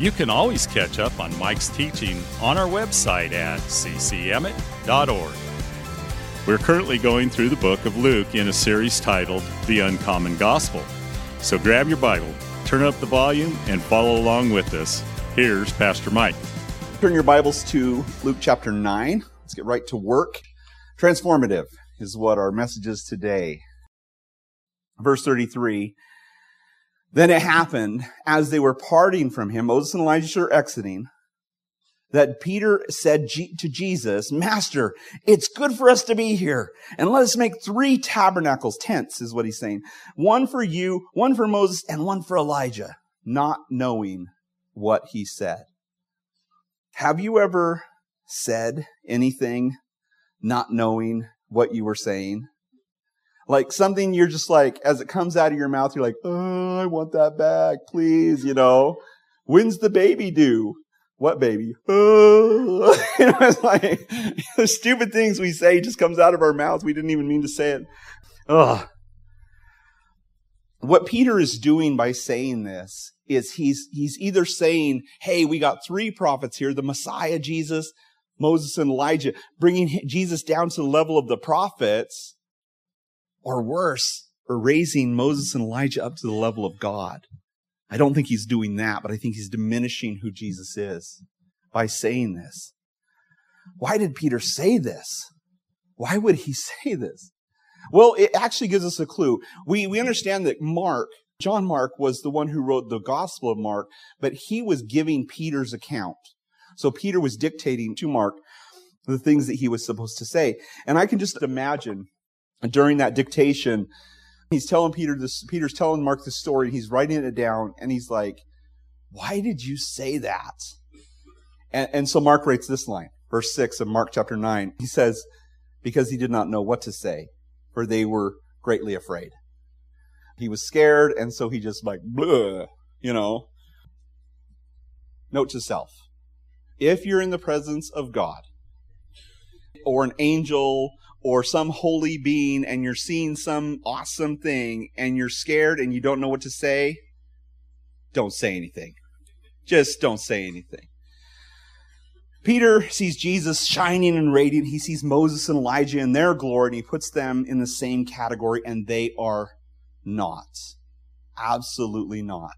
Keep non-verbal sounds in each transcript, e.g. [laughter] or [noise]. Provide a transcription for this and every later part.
you can always catch up on Mike's teaching on our website at ccemmett.org. We're currently going through the book of Luke in a series titled The Uncommon Gospel. So grab your Bible, turn up the volume, and follow along with us. Here's Pastor Mike. Turn your Bibles to Luke chapter 9. Let's get right to work. Transformative is what our message is today. Verse 33 then it happened as they were parting from him, Moses and Elijah are exiting, that Peter said to Jesus, Master, it's good for us to be here. And let us make three tabernacles, tents is what he's saying. One for you, one for Moses, and one for Elijah, not knowing what he said. Have you ever said anything not knowing what you were saying? Like something you're just like, as it comes out of your mouth, you're like, oh, I want that back, please, you know. When's the baby due? What baby? Oh. [laughs] you know, it's like [laughs] the stupid things we say just comes out of our mouths. We didn't even mean to say it. Ugh. What Peter is doing by saying this is he's, he's either saying, hey, we got three prophets here, the Messiah, Jesus, Moses, and Elijah, bringing Jesus down to the level of the prophets, or worse, or raising Moses and Elijah up to the level of God. I don't think he's doing that, but I think he's diminishing who Jesus is by saying this. Why did Peter say this? Why would he [laughs] say this? Well, it actually gives us a clue. We, we understand that Mark, John Mark, was the one who wrote the Gospel of Mark, but he was giving Peter's account. So Peter was dictating to Mark the things that he was supposed to say. And I can just imagine during that dictation, he's telling Peter this, Peter's telling Mark the story, and he's writing it down, and he's like, Why did you say that? And, and so Mark writes this line, verse 6 of Mark chapter 9. He says, Because he did not know what to say, for they were greatly afraid. He was scared, and so he just like, Bleh, you know. Note to self. If you're in the presence of God, or an angel, or some holy being and you're seeing some awesome thing and you're scared and you don't know what to say, don't say anything. Just don't say anything. Peter sees Jesus shining and radiant. He sees Moses and Elijah in their glory and he puts them in the same category and they are not. Absolutely not.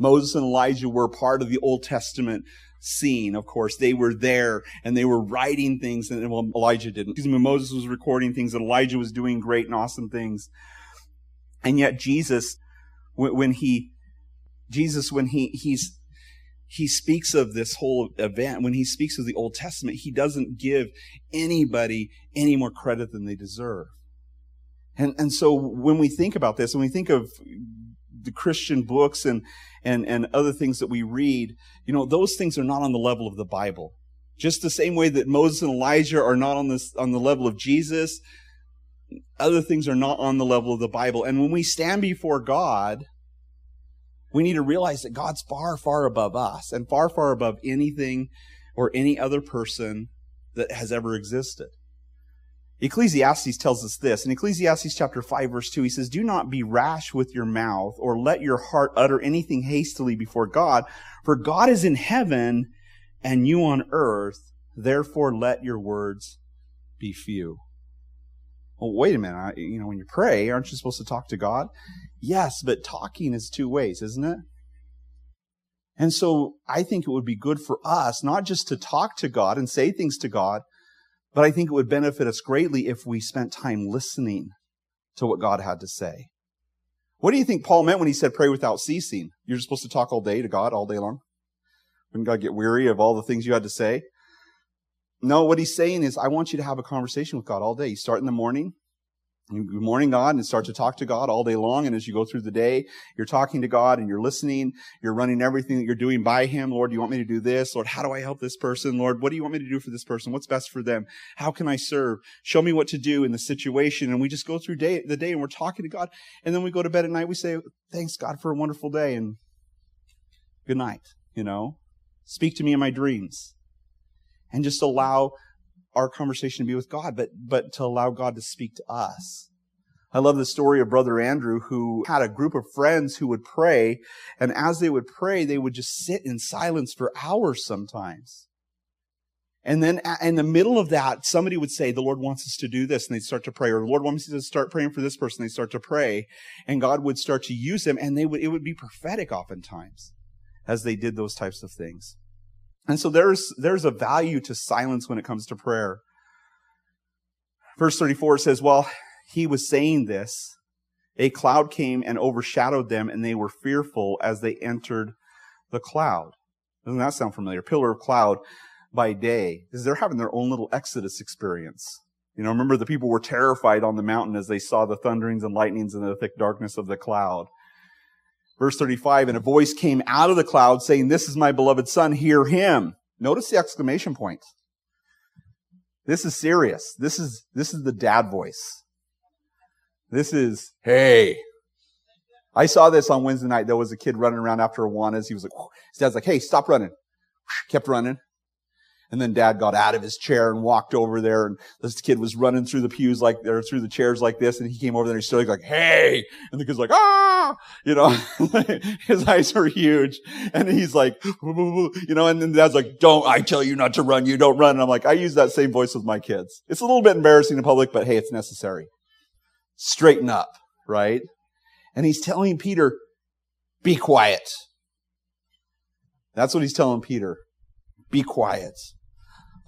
Moses and Elijah were part of the Old Testament scene, of course. They were there and they were writing things and well, Elijah didn't. Excuse me, Moses was recording things and Elijah was doing great and awesome things. And yet Jesus, when he, Jesus, when he, he's, he speaks of this whole event, when he speaks of the Old Testament, he doesn't give anybody any more credit than they deserve. And, and so when we think about this, when we think of the Christian books and, and, and other things that we read, you know, those things are not on the level of the Bible. Just the same way that Moses and Elijah are not on this, on the level of Jesus, other things are not on the level of the Bible. And when we stand before God, we need to realize that God's far, far above us and far, far above anything or any other person that has ever existed. Ecclesiastes tells us this. In Ecclesiastes chapter 5 verse 2, he says, Do not be rash with your mouth or let your heart utter anything hastily before God, for God is in heaven and you on earth. Therefore let your words be few. Well, wait a minute. I, you know, when you pray, aren't you supposed to talk to God? Yes, but talking is two ways, isn't it? And so I think it would be good for us not just to talk to God and say things to God, but I think it would benefit us greatly if we spent time listening to what God had to say. What do you think Paul meant when he said pray without ceasing? You're just supposed to talk all day to God all day long? Wouldn't God get weary of all the things you had to say? No, what he's saying is, I want you to have a conversation with God all day. You start in the morning good morning, God, and start to talk to God all day long. And as you go through the day, you're talking to God and you're listening. You're running everything that you're doing by Him. Lord, do you want me to do this? Lord, how do I help this person? Lord, what do you want me to do for this person? What's best for them? How can I serve? Show me what to do in the situation. And we just go through day, the day and we're talking to God. And then we go to bed at night. We say, thanks God for a wonderful day and good night. You know, speak to me in my dreams and just allow our conversation to be with God, but, but to allow God to speak to us. I love the story of Brother Andrew who had a group of friends who would pray, and as they would pray, they would just sit in silence for hours sometimes. And then in the middle of that, somebody would say, the Lord wants us to do this. And they'd start to pray. Or the Lord wants us to start praying for this person. They start to pray. And God would start to use them. And they would, it would be prophetic oftentimes as they did those types of things. And so there's, there's a value to silence when it comes to prayer. Verse 34 says, While he was saying this, a cloud came and overshadowed them, and they were fearful as they entered the cloud. Doesn't that sound familiar? Pillar of cloud by day. Is they're having their own little Exodus experience. You know, remember the people were terrified on the mountain as they saw the thunderings and lightnings and the thick darkness of the cloud. Verse 35, and a voice came out of the cloud saying, This is my beloved son, hear him. Notice the exclamation point. This is serious. This is, this is the dad voice. This is, hey. I saw this on Wednesday night. There was a kid running around after Awanas. He was like, his dad's like, hey, stop running. Kept running. And then dad got out of his chair and walked over there and this kid was running through the pews like, or through the chairs like this. And he came over there and he started like, hey. And the kid's like, ah, you know, [laughs] his eyes are huge. And he's like, you know, and then dad's like, don't, I tell you not to run. You don't run. And I'm like, I use that same voice with my kids. It's a little bit embarrassing in public, but hey, it's necessary. Straighten up, right? And he's telling Peter, be quiet. That's what he's telling Peter. Be quiet.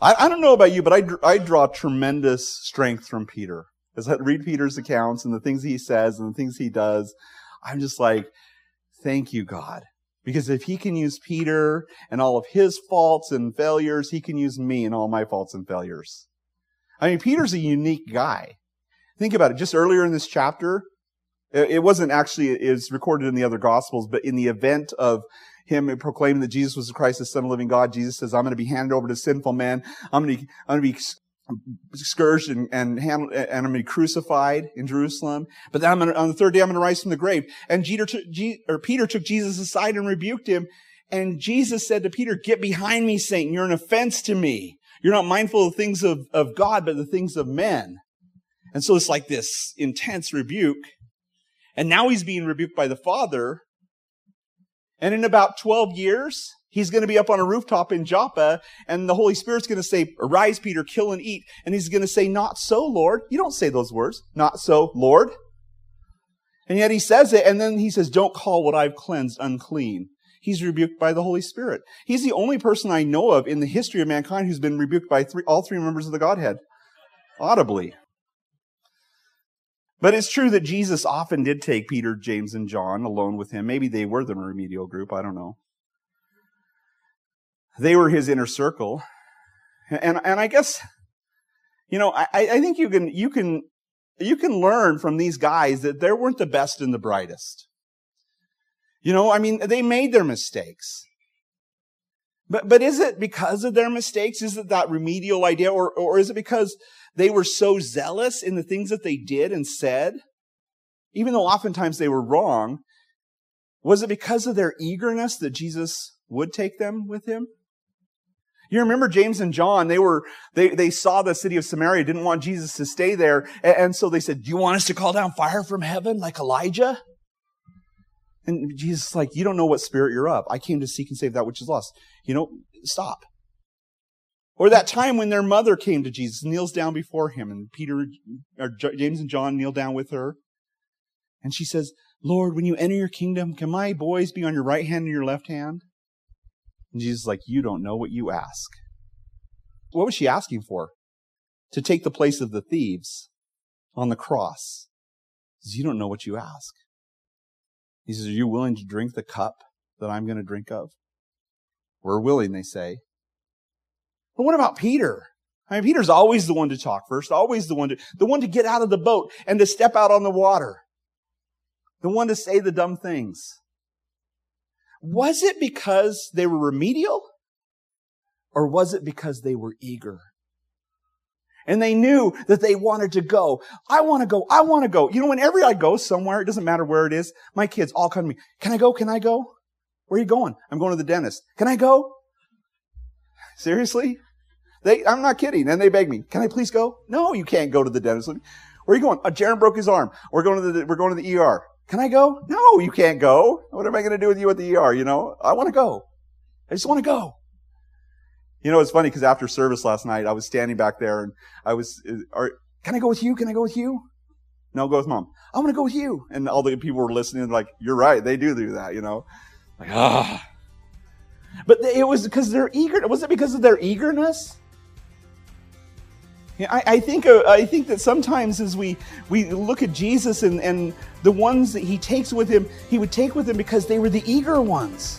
I, I don't know about you, but I, I draw tremendous strength from Peter. As I read Peter's accounts and the things he says and the things he does, I'm just like, thank you, God. Because if he can use Peter and all of his faults and failures, he can use me and all my faults and failures. I mean, Peter's a unique guy. Think about it. Just earlier in this chapter, it wasn't actually, it's recorded in the other gospels, but in the event of him and proclaiming that Jesus was the Christ, the Son of the living God, Jesus says, I'm going to be handed over to sinful men. I'm going to I'm going to be scourged and, and, handled, and I'm going to be crucified in Jerusalem. But then to, on the third day, I'm going to rise from the grave. And Peter took, Peter took Jesus aside and rebuked him. And Jesus said to Peter, get behind me, Satan. You're an offense to me. You're not mindful of things of, of God, but the things of men. And so it's like this intense rebuke. And now he's being rebuked by the Father. And in about 12 years, he's going to be up on a rooftop in Joppa and the Holy Spirit's going to say, arise, Peter, kill and eat. And he's going to say, not so, Lord. You don't say those words. Not so, Lord. And yet he says it and then he says, don't call what I've cleansed unclean. He's rebuked by the Holy Spirit. He's the only person I know of in the history of mankind who's been rebuked by three, all three members of the Godhead audibly. But it's true that Jesus often did take Peter, James, and John alone with him. Maybe they were the remedial group. I don't know. They were his inner circle. And, and I guess, you know, I, I think you can, you can, you can learn from these guys that they weren't the best and the brightest. You know, I mean, they made their mistakes. But, but is it because of their mistakes? Is it that remedial idea? Or, or is it because they were so zealous in the things that they did and said, even though oftentimes they were wrong, was it because of their eagerness that Jesus would take them with him? You remember James and John, they were, they, they saw the city of Samaria, didn't want Jesus to stay there. And, and so they said, do you want us to call down fire from heaven like Elijah? And Jesus is like, you don't know what spirit you're of. I came to seek and save that which is lost. You know, stop. Or that time when their mother came to Jesus, kneels down before him, and Peter, or James and John kneel down with her. And she says, Lord, when you enter your kingdom, can my boys be on your right hand and your left hand? And Jesus is like, You don't know what you ask. What was she asking for? To take the place of the thieves on the cross. You don't know what you ask. He says, Are you willing to drink the cup that I'm going to drink of? We're willing, they say. But what about Peter? I mean, Peter's always the one to talk first, always the one to, the one to get out of the boat and to step out on the water. The one to say the dumb things. Was it because they were remedial? Or was it because they were eager? And they knew that they wanted to go. I want to go. I want to go. You know, whenever I go somewhere, it doesn't matter where it is, my kids all come to me. Can I go? Can I go? Where are you going? I'm going to the dentist. Can I go? Seriously? They, I'm not kidding. And they beg me, can I please go? No, you can't go to the dentist. Where are you going? Uh, Jaron broke his arm. We're going to the, we're going to the ER. Can I go? No, you can't go. What am I going to do with you at the ER? You know, I want to go. I just want to go. You know, it's funny because after service last night, I was standing back there and I was, uh, are, can I go with you? Can I go with you? No, go with mom. I want to go with you. And all the people were listening like, you're right. They do do that, you know, like, ah. But it was because they're eager. Was it because of their eagerness? I, I, think uh, I think that sometimes as we we look at Jesus and, and the ones that he takes with him, he would take with him because they were the eager ones.